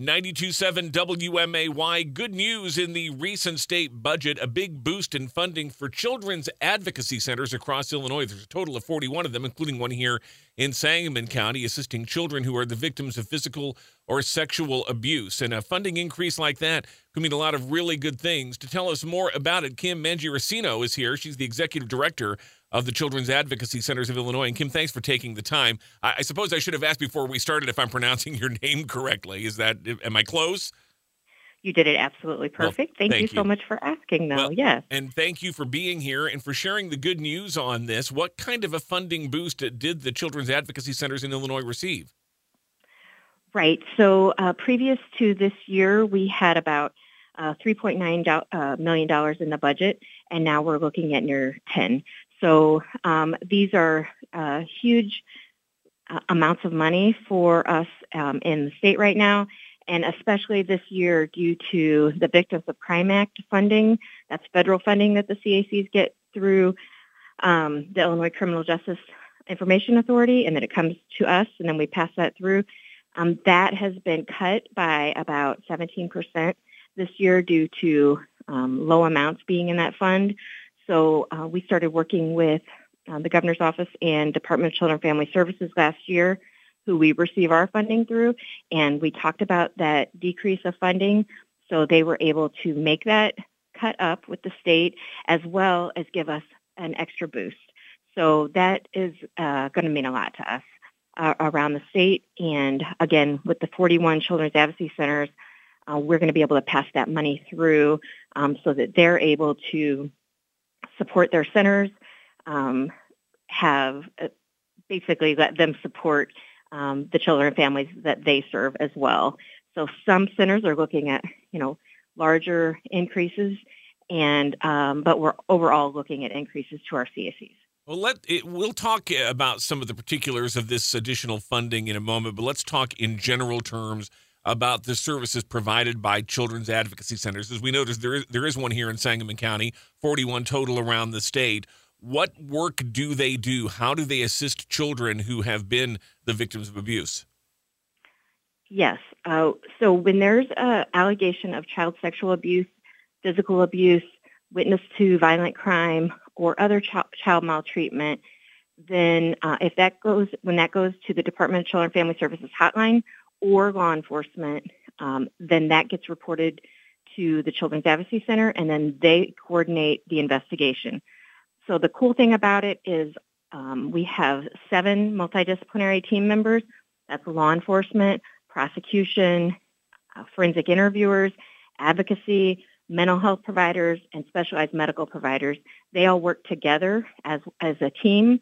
92.7 WMAY. Good news in the recent state budget a big boost in funding for children's advocacy centers across Illinois. There's a total of 41 of them, including one here in Sangamon County, assisting children who are the victims of physical or sexual abuse. And a funding increase like that could mean a lot of really good things. To tell us more about it, Kim Mangiaracino is here. She's the executive director of the Children's Advocacy Centers of Illinois. And Kim, thanks for taking the time. I, I, suppose I should have asked before we started if I'm pronouncing your name correctly. Is that am I close? You did it absolutely perfect. Well, thank, thank you, you, so much for asking, though. Well, yes. And thank you for being here and for sharing the good news on this. What kind of a funding boost did the Children's Advocacy Centers in Illinois receive? Right. So, uh, previous to this year, we had about uh, $3.9 uh, million dollars in the budget, and now we're looking at near 10. So um, these are uh, huge uh, amounts of money for us um, in the state right now, and especially this year due to the Victims of Crime Act funding. That's federal funding that the CACs get through um, the Illinois Criminal Justice Information Authority, and then it comes to us, and then we pass that through. Um, that has been cut by about 17% this year due to um, low amounts being in that fund. So uh, we started working with uh, the governor's office and Department of Children and Family Services last year, who we receive our funding through, and we talked about that decrease of funding. So they were able to make that cut up with the state as well as give us an extra boost. So that is uh, going to mean a lot to us uh, around the state. And again, with the 41 children's advocacy centers, uh, we're going to be able to pass that money through um, so that they're able to support their centers, um, have uh, basically let them support um, the children and families that they serve as well. So some centers are looking at, you know, larger increases, and um, but we're overall looking at increases to our CACs. Well, let it, we'll talk about some of the particulars of this additional funding in a moment, but let's talk in general terms about the services provided by children's advocacy centers. As we noticed, there is, there is one here in Sangamon County, 41 total around the state. What work do they do? How do they assist children who have been the victims of abuse? Yes. Uh, so when there's an allegation of child sexual abuse, physical abuse, witness to violent crime, or other ch- child maltreatment, then uh, if that goes when that goes to the Department of Children and Family Services hotline, or law enforcement, um, then that gets reported to the Children's Advocacy Center, and then they coordinate the investigation. So the cool thing about it is um, we have seven multidisciplinary team members. That's law enforcement, prosecution, uh, forensic interviewers, advocacy, mental health providers, and specialized medical providers. They all work together as, as a team.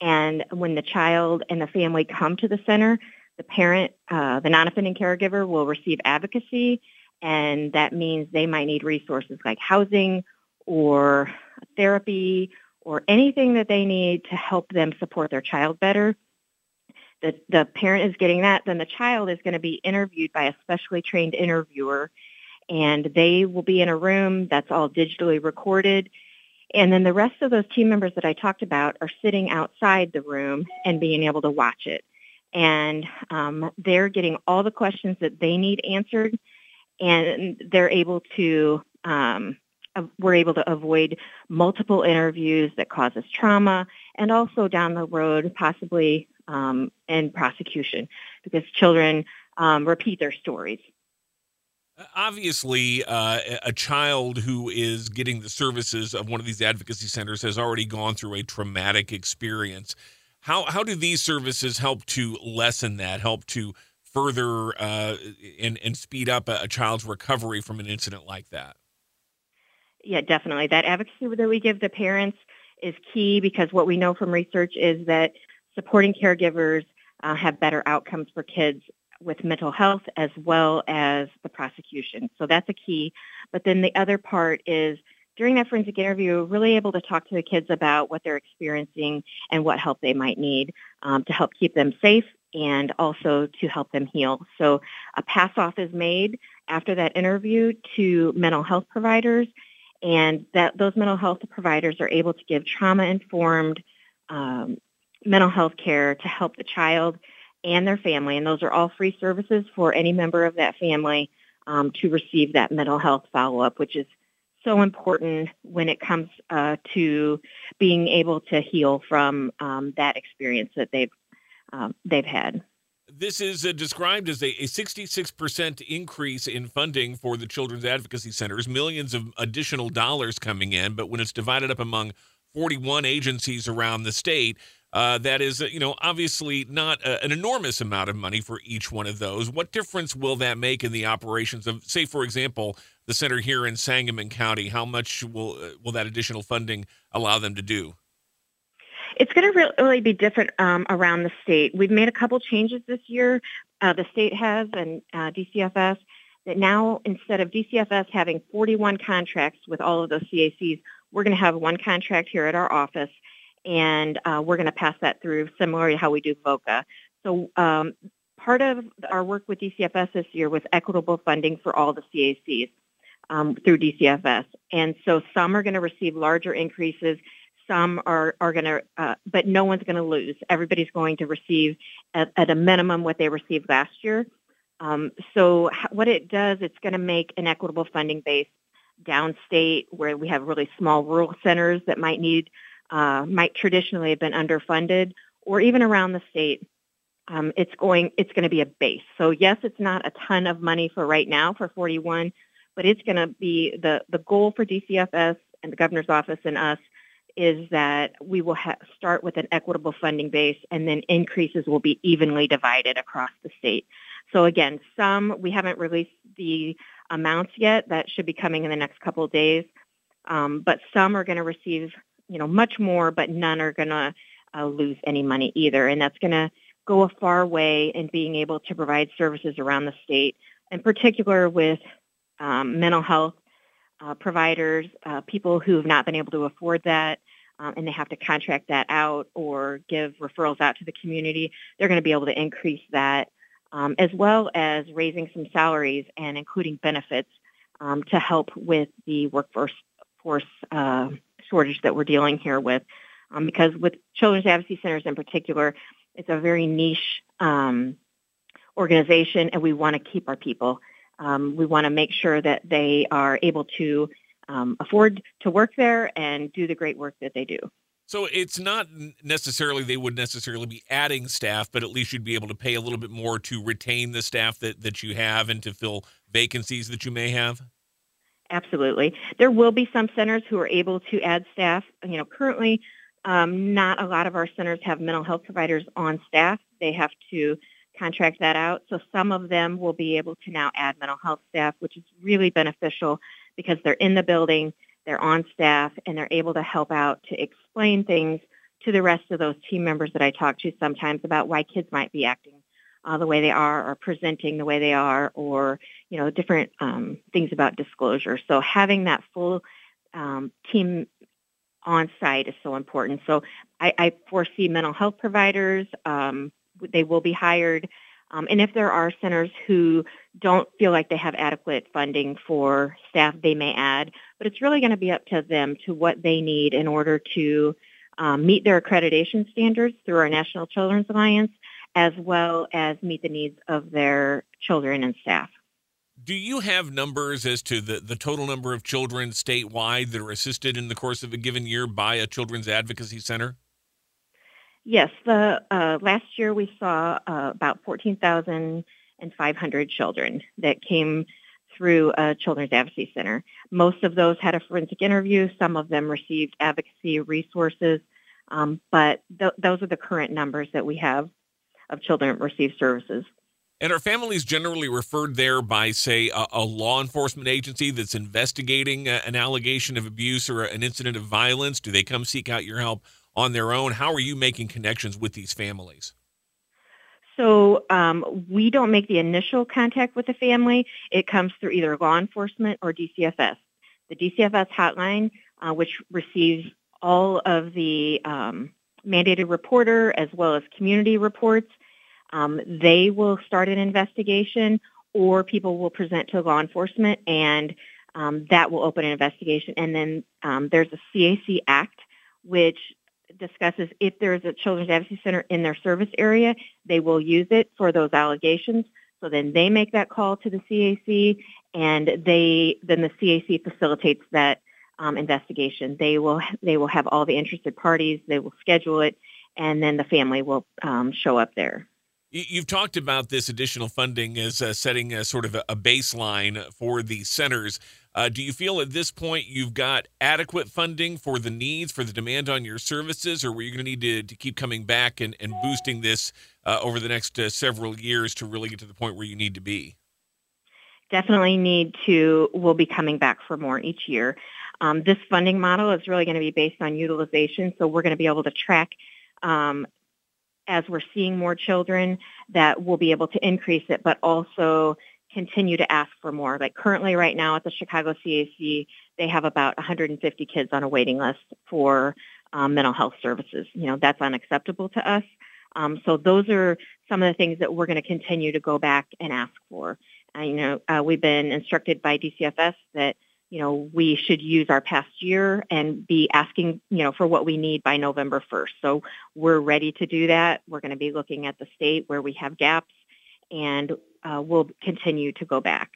And when the child and the family come to the center, the parent, uh, the non-offending caregiver will receive advocacy, and that means they might need resources like housing or therapy or anything that they need to help them support their child better. The, the parent is getting that, then the child is going to be interviewed by a specially trained interviewer, and they will be in a room that's all digitally recorded. And then the rest of those team members that I talked about are sitting outside the room and being able to watch it and um, they're getting all the questions that they need answered, and they're able to um, we're able to avoid multiple interviews that causes trauma, and also down the road possibly um, in prosecution because children um, repeat their stories. Obviously, uh, a child who is getting the services of one of these advocacy centers has already gone through a traumatic experience. How how do these services help to lessen that? Help to further uh, and and speed up a, a child's recovery from an incident like that? Yeah, definitely. That advocacy that we give the parents is key because what we know from research is that supporting caregivers uh, have better outcomes for kids with mental health as well as the prosecution. So that's a key. But then the other part is during that forensic interview, really able to talk to the kids about what they're experiencing and what help they might need um, to help keep them safe and also to help them heal. So a pass off is made after that interview to mental health providers and that those mental health providers are able to give trauma informed um, mental health care to help the child and their family, and those are all free services for any member of that family um, to receive that mental health follow-up, which is so important when it comes uh, to being able to heal from um, that experience that they've um, they've had. This is uh, described as a, a 66% increase in funding for the children's advocacy centers, millions of additional dollars coming in, but when it's divided up among 41 agencies around the state, uh, that is, uh, you know, obviously not a, an enormous amount of money for each one of those. What difference will that make in the operations of, say, for example, the center here in Sangamon County? How much will uh, will that additional funding allow them to do? It's going to really be different um, around the state. We've made a couple changes this year. Uh, the state has and uh, DCFS that now instead of DCFS having 41 contracts with all of those CACs, we're going to have one contract here at our office and uh, we're going to pass that through similar to how we do VOCA. So um, part of our work with DCFS this year was equitable funding for all the CACs um, through DCFS. And so some are going to receive larger increases. Some are, are going to, uh, but no one's going to lose. Everybody's going to receive at, at a minimum what they received last year. Um, so what it does, it's going to make an equitable funding base downstate where we have really small rural centers that might need uh, might traditionally have been underfunded, or even around the state, um, it's going it's going to be a base. So yes, it's not a ton of money for right now for 41, but it's going to be the the goal for DCFS and the governor's office and us is that we will ha- start with an equitable funding base and then increases will be evenly divided across the state. So again, some we haven't released the amounts yet. That should be coming in the next couple of days. Um, but some are going to receive you know, much more, but none are going to uh, lose any money either. And that's going to go a far way in being able to provide services around the state, in particular with um, mental health uh, providers, uh, people who have not been able to afford that, um, and they have to contract that out or give referrals out to the community. They're going to be able to increase that, um, as well as raising some salaries and including benefits um, to help with the workforce force uh, shortage that we're dealing here with. Um, because with children's advocacy centers in particular, it's a very niche um, organization, and we want to keep our people. Um, we want to make sure that they are able to um, afford to work there and do the great work that they do. So it's not necessarily they would necessarily be adding staff, but at least you'd be able to pay a little bit more to retain the staff that, that you have and to fill vacancies that you may have. Absolutely. There will be some centers who are able to add staff. You know, currently, um, not a lot of our centers have mental health providers on staff. They have to contract that out. So some of them will be able to now add mental health staff, which is really beneficial because they're in the building, they're on staff, and they're able to help out to explain things to the rest of those team members that I talk to sometimes about why kids might be acting uh, the way they are or presenting the way they are or, you know, different um, things about disclosure. So having that full um, team on site is so important. So I, I foresee mental health providers. Um, they will be hired. Um, and if there are centers who don't feel like they have adequate funding for staff, they may add. But it's really going to be up to them to what they need in order to um, meet their accreditation standards through our National Children's Alliance as well as meet the needs of their children and staff. Do you have numbers as to the, the total number of children statewide that are assisted in the course of a given year by a children's advocacy center? Yes, the uh, last year we saw uh, about 14,500 children that came through a children's advocacy center. Most of those had a forensic interview. Some of them received advocacy resources, um, but th- those are the current numbers that we have of children receive services. And are families generally referred there by, say, a, a law enforcement agency that's investigating a, an allegation of abuse or an incident of violence? Do they come seek out your help on their own? How are you making connections with these families? So um, we don't make the initial contact with the family. It comes through either law enforcement or DCFS. The DCFS hotline, uh, which receives all of the um, mandated reporter as well as community reports, um, they will start an investigation or people will present to law enforcement and um, that will open an investigation. And then um, there's a CAC Act, which discusses if there's a children's advocacy center in their service area, they will use it for those allegations. So then they make that call to the CAC, and they then the CAC facilitates that um, investigation. They will they will have all the interested parties. They will schedule it, and then the family will um, show up there. You've talked about this additional funding as uh, setting a sort of a baseline for the centers. Uh, do you feel at this point you've got adequate funding for the needs, for the demand on your services, or are you going to need to, to keep coming back and, and boosting this uh, over the next uh, several years to really get to the point where you need to be? Definitely need to, we'll be coming back for more each year. Um, this funding model is really going to be based on utilization, so we're going to be able to track um, as we're seeing more children that we'll be able to increase it, but also continue to ask for more. Like currently right now at the Chicago CAC, they have about 150 kids on a waiting list for um, mental health services. You know, that's unacceptable to us. Um, so those are some of the things that we're going to continue to go back and ask for. Uh, you know, uh, we've been instructed by DCFS that you know, we should use our past year and be asking, you know, for what we need by November 1st. So we're ready to do that. We're going to be looking at the state where we have gaps, and uh, we'll continue to go back.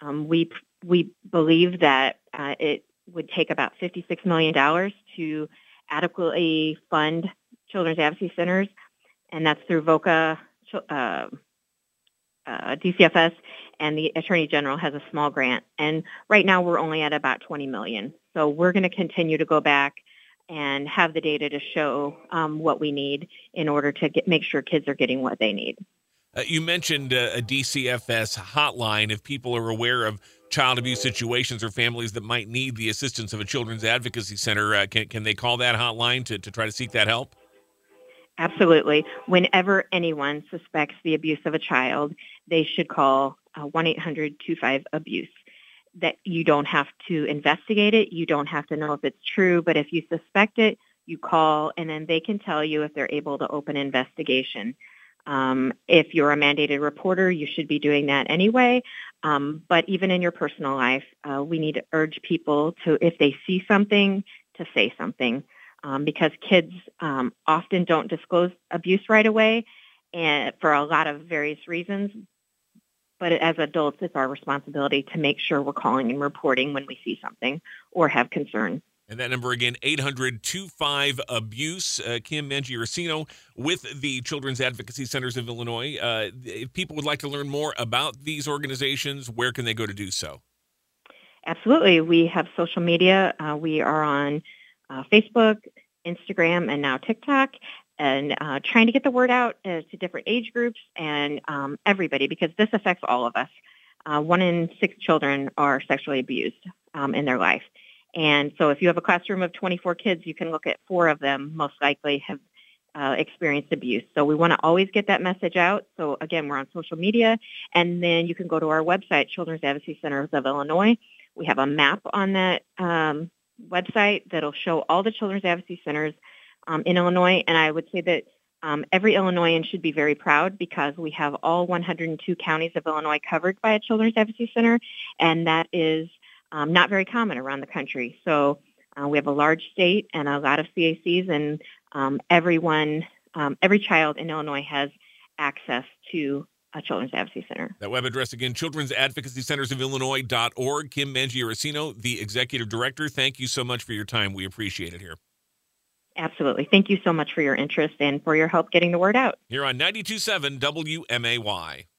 Um, we we believe that uh, it would take about $56 million to adequately fund children's advocacy centers, and that's through VOCA, uh, uh, DCFS and the Attorney General has a small grant. And right now we're only at about 20 million. So we're going to continue to go back and have the data to show um, what we need in order to get, make sure kids are getting what they need. Uh, you mentioned uh, a DCFS hotline. If people are aware of child abuse situations or families that might need the assistance of a children's advocacy center, uh, can, can they call that hotline to, to try to seek that help? Absolutely. Whenever anyone suspects the abuse of a child, they should call 1-800-25-ABUSE. That you don't have to investigate it. You don't have to know if it's true, but if you suspect it, you call and then they can tell you if they're able to open investigation. Um, if you're a mandated reporter, you should be doing that anyway. Um, but even in your personal life, uh, we need to urge people to, if they see something, to say something um, because kids um, often don't disclose abuse right away and for a lot of various reasons. But as adults, it's our responsibility to make sure we're calling and reporting when we see something or have concern. And that number again, 800 25 Abuse. Uh, Kim Mangiaracino with the Children's Advocacy Centers of Illinois. Uh, if people would like to learn more about these organizations, where can they go to do so? Absolutely. We have social media. Uh, we are on uh, Facebook, Instagram, and now TikTok, and uh, trying to get the word out uh, to different age groups and um, everybody because this affects all of us. Uh, one in six children are sexually abused um, in their life. And so if you have a classroom of 24 kids, you can look at four of them most likely have uh, experienced abuse. So we want to always get that message out. So again, we're on social media, and then you can go to our website, Children's Advocacy Centers of Illinois. We have a map on that um, website that'll show all the children's advocacy centers um, in Illinois. And I would say that um, every Illinoisan should be very proud because we have all 102 counties of Illinois covered by a children's advocacy center, and that is um, not very common around the country. So uh, we have a large state and a lot of CACs, and um, everyone, um, every child in Illinois has access to a Children's Advocacy Center. That web address again, Children's Advocacy Centers of Illinois.org. Kim Mangiaracino, the Executive Director, thank you so much for your time. We appreciate it here. Absolutely. Thank you so much for your interest and for your help getting the word out. Here on 92.7 WMAY.